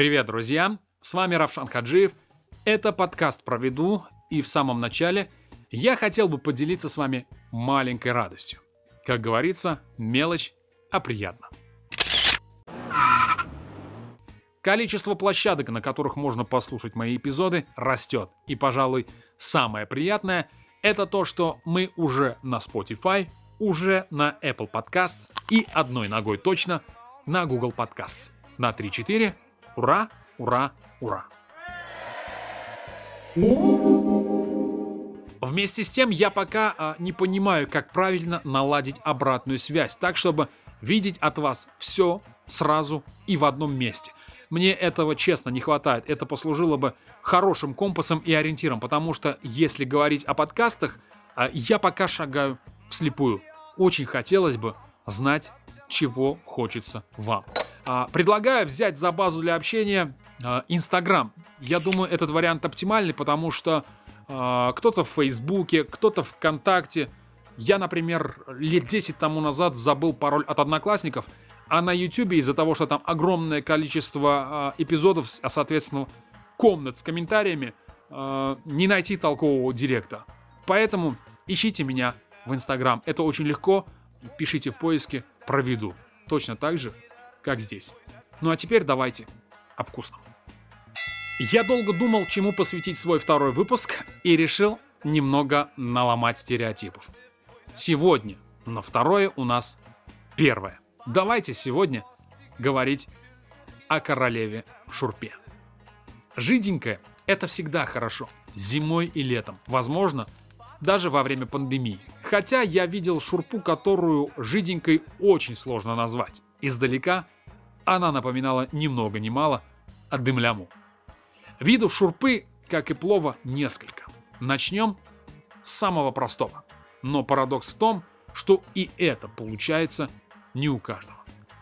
Привет, друзья! С вами Равшан Хаджиев. Это подкаст про виду, и в самом начале я хотел бы поделиться с вами маленькой радостью. Как говорится, мелочь, а приятно. Количество площадок, на которых можно послушать мои эпизоды, растет. И, пожалуй, самое приятное – это то, что мы уже на Spotify, уже на Apple Podcasts и одной ногой точно на Google Podcasts. На 3-4 Ура, ура, ура. Вместе с тем я пока а, не понимаю, как правильно наладить обратную связь, так чтобы видеть от вас все сразу и в одном месте. Мне этого честно не хватает. Это послужило бы хорошим компасом и ориентиром, потому что если говорить о подкастах, а, я пока шагаю вслепую. Очень хотелось бы знать, чего хочется вам. А, предлагаю взять за базу для общения а, Инстаграм. Я думаю, этот вариант оптимальный, потому что а, кто-то в Фейсбуке, кто-то ВКонтакте. Я, например, лет 10 тому назад забыл пароль от одноклассников, а на Ютубе из-за того, что там огромное количество эпизодов, а соответственно комнат с комментариями, не найти толкового директа. Поэтому ищите меня в Инстаграм. Это очень легко. Пишите в поиске «Проведу». Точно так же как здесь. Ну а теперь давайте об вкусном. Я долго думал, чему посвятить свой второй выпуск, и решил немного наломать стереотипов. Сегодня на второе у нас первое. Давайте сегодня говорить о королеве Шурпе. Жиденькая – это всегда хорошо, зимой и летом, возможно, даже во время пандемии. Хотя я видел шурпу, которую жиденькой очень сложно назвать. Издалека она напоминала ни много ни мало дымляму. Видов шурпы, как и плова, несколько. Начнем с самого простого. Но парадокс в том, что и это получается не у каждого.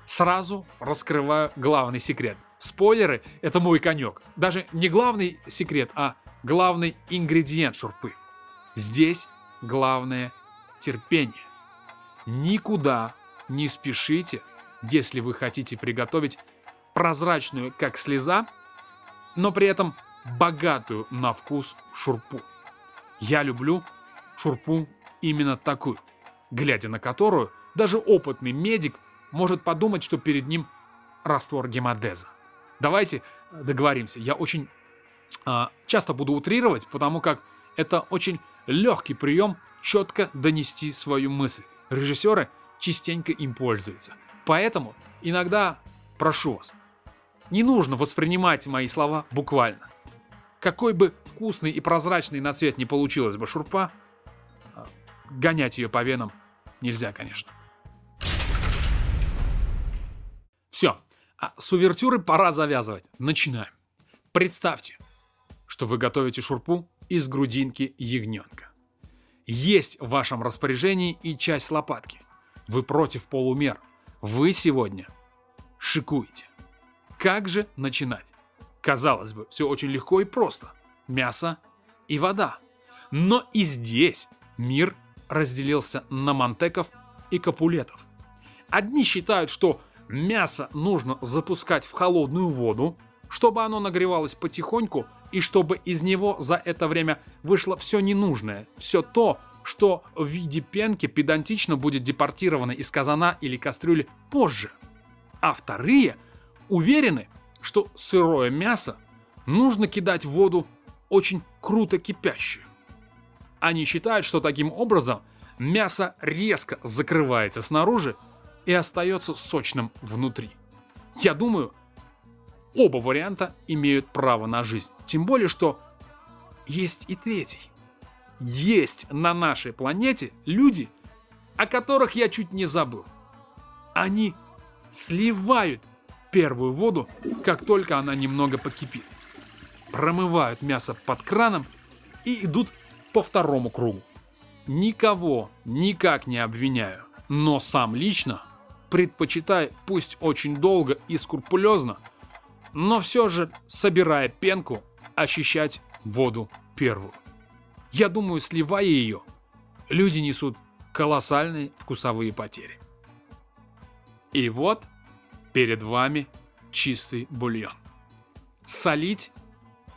Сразу раскрываю главный секрет. Спойлеры – это мой конек. Даже не главный секрет, а главный ингредиент шурпы. Здесь главное терпение. Никуда не спешите если вы хотите приготовить прозрачную, как слеза, но при этом богатую на вкус шурпу. Я люблю шурпу именно такую, глядя на которую даже опытный медик может подумать, что перед ним раствор гемодеза. Давайте договоримся. Я очень э, часто буду утрировать, потому как это очень легкий прием четко донести свою мысль. Режиссеры частенько им пользуются. Поэтому иногда прошу вас, не нужно воспринимать мои слова буквально. Какой бы вкусный и прозрачный на цвет не получилась бы шурпа, а, гонять ее по венам нельзя, конечно. Все, а с увертюры пора завязывать. Начинаем. Представьте, что вы готовите шурпу из грудинки ягненка. Есть в вашем распоряжении и часть лопатки. Вы против полумер, вы сегодня шикуете. Как же начинать? Казалось бы, все очень легко и просто. Мясо и вода. Но и здесь мир разделился на мантеков и капулетов. Одни считают, что мясо нужно запускать в холодную воду, чтобы оно нагревалось потихоньку и чтобы из него за это время вышло все ненужное, все то, что в виде пенки педантично будет депортировано из казана или кастрюли позже. А вторые уверены, что сырое мясо нужно кидать в воду очень круто кипящую. Они считают, что таким образом мясо резко закрывается снаружи и остается сочным внутри. Я думаю, оба варианта имеют право на жизнь. Тем более, что есть и третий есть на нашей планете люди, о которых я чуть не забыл. Они сливают первую воду, как только она немного покипит. Промывают мясо под краном и идут по второму кругу. Никого никак не обвиняю, но сам лично предпочитаю, пусть очень долго и скрупулезно, но все же, собирая пенку, ощущать воду первую. Я думаю, сливая ее, люди несут колоссальные вкусовые потери. И вот перед вами чистый бульон. Солить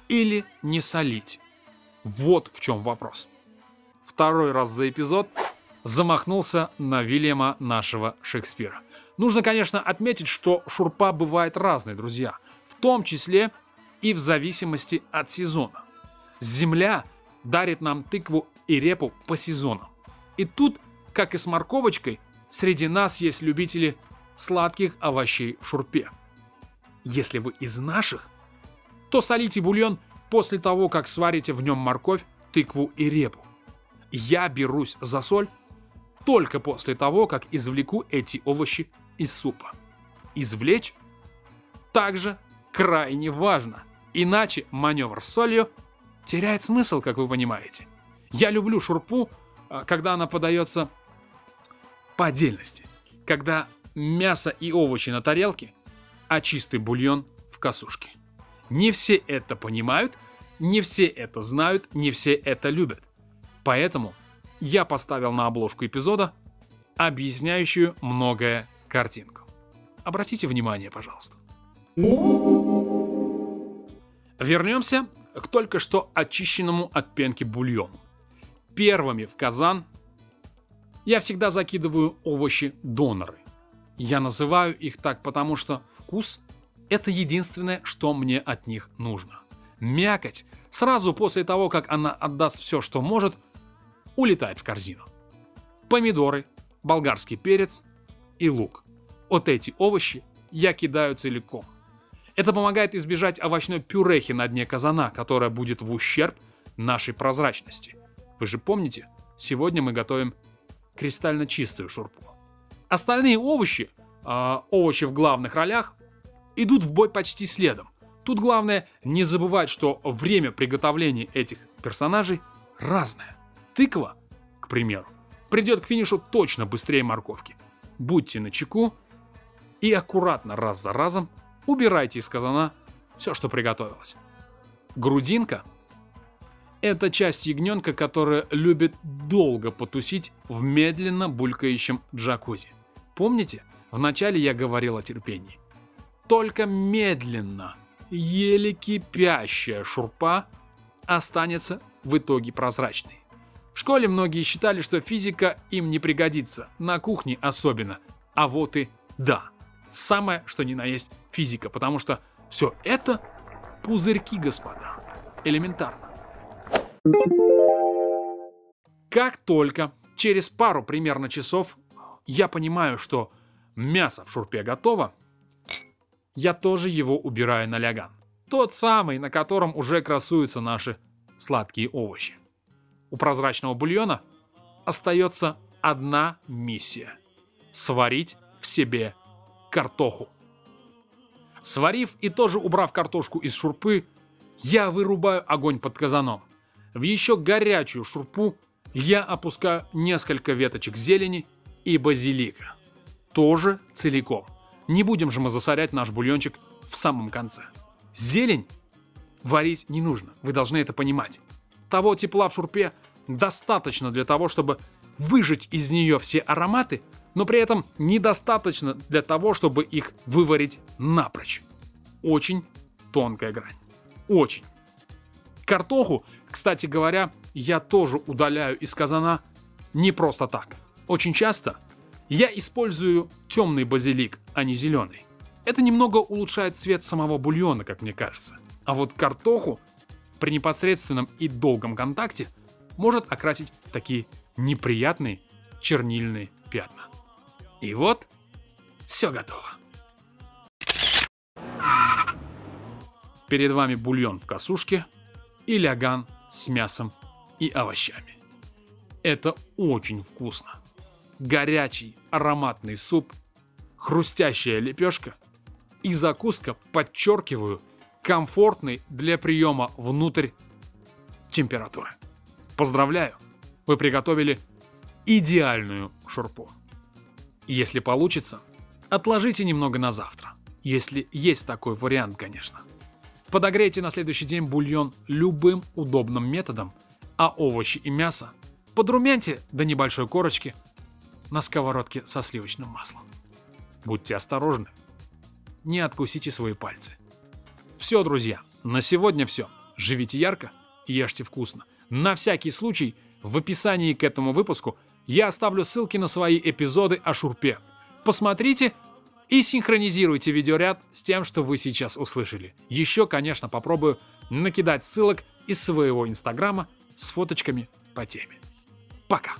или не солить? Вот в чем вопрос. Второй раз за эпизод замахнулся на Вильяма нашего Шекспира. Нужно, конечно, отметить, что шурпа бывает разной, друзья, в том числе и в зависимости от сезона. Земля дарит нам тыкву и репу по сезонам. И тут, как и с морковочкой, среди нас есть любители сладких овощей в шурпе. Если вы из наших, то солите бульон после того, как сварите в нем морковь, тыкву и репу. Я берусь за соль только после того, как извлеку эти овощи из супа. Извлечь также крайне важно, иначе маневр с солью теряет смысл, как вы понимаете. Я люблю шурпу, а, когда она подается по отдельности, когда мясо и овощи на тарелке, а чистый бульон в косушке. Не все это понимают, не все это знают, не все это любят. Поэтому я поставил на обложку эпизода объясняющую многое картинку. Обратите внимание, пожалуйста. Вернемся к только что очищенному от пенки бульону. Первыми в казан я всегда закидываю овощи-доноры. Я называю их так, потому что вкус – это единственное, что мне от них нужно. Мякоть сразу после того, как она отдаст все, что может, улетает в корзину. Помидоры, болгарский перец и лук. Вот эти овощи я кидаю целиком. Это помогает избежать овощной пюрехи на дне казана, которая будет в ущерб нашей прозрачности. Вы же помните, сегодня мы готовим кристально чистую шурпу. Остальные овощи, э, овощи в главных ролях, идут в бой почти следом. Тут главное не забывать, что время приготовления этих персонажей разное. Тыква, к примеру, придет к финишу точно быстрее морковки. Будьте начеку и аккуратно раз за разом убирайте из казана все, что приготовилось. Грудинка – это часть ягненка, которая любит долго потусить в медленно булькающем джакузи. Помните, вначале я говорил о терпении. Только медленно, еле кипящая шурпа останется в итоге прозрачной. В школе многие считали, что физика им не пригодится, на кухне особенно. А вот и да, самое что ни на есть физика, потому что все это пузырьки, господа. Элементарно. Как только через пару примерно часов я понимаю, что мясо в шурпе готово, я тоже его убираю на ляган. Тот самый, на котором уже красуются наши сладкие овощи. У прозрачного бульона остается одна миссия – сварить в себе картоху. Сварив и тоже убрав картошку из шурпы, я вырубаю огонь под казаном. В еще горячую шурпу я опускаю несколько веточек зелени и базилика. Тоже целиком. Не будем же мы засорять наш бульончик в самом конце. Зелень варить не нужно, вы должны это понимать. Того тепла в шурпе достаточно для того, чтобы выжать из нее все ароматы, но при этом недостаточно для того, чтобы их выварить напрочь. Очень тонкая грань. Очень. Картоху, кстати говоря, я тоже удаляю из казана не просто так. Очень часто я использую темный базилик, а не зеленый. Это немного улучшает цвет самого бульона, как мне кажется. А вот картоху при непосредственном и долгом контакте может окрасить такие неприятные чернильные пятна. И вот, все готово. Перед вами бульон в косушке и ляган с мясом и овощами. Это очень вкусно. Горячий ароматный суп, хрустящая лепешка и закуска, подчеркиваю, комфортный для приема внутрь температуры. Поздравляю, вы приготовили идеальную шурпу. Если получится, отложите немного на завтра. Если есть такой вариант, конечно. Подогрейте на следующий день бульон любым удобным методом, а овощи и мясо подрумяньте до небольшой корочки на сковородке со сливочным маслом. Будьте осторожны, не откусите свои пальцы. Все, друзья, На сегодня все. Живите ярко ешьте вкусно. На всякий случай, в описании к этому выпуску я оставлю ссылки на свои эпизоды о шурпе. Посмотрите и синхронизируйте видеоряд с тем, что вы сейчас услышали. Еще, конечно, попробую накидать ссылок из своего инстаграма с фоточками по теме. Пока!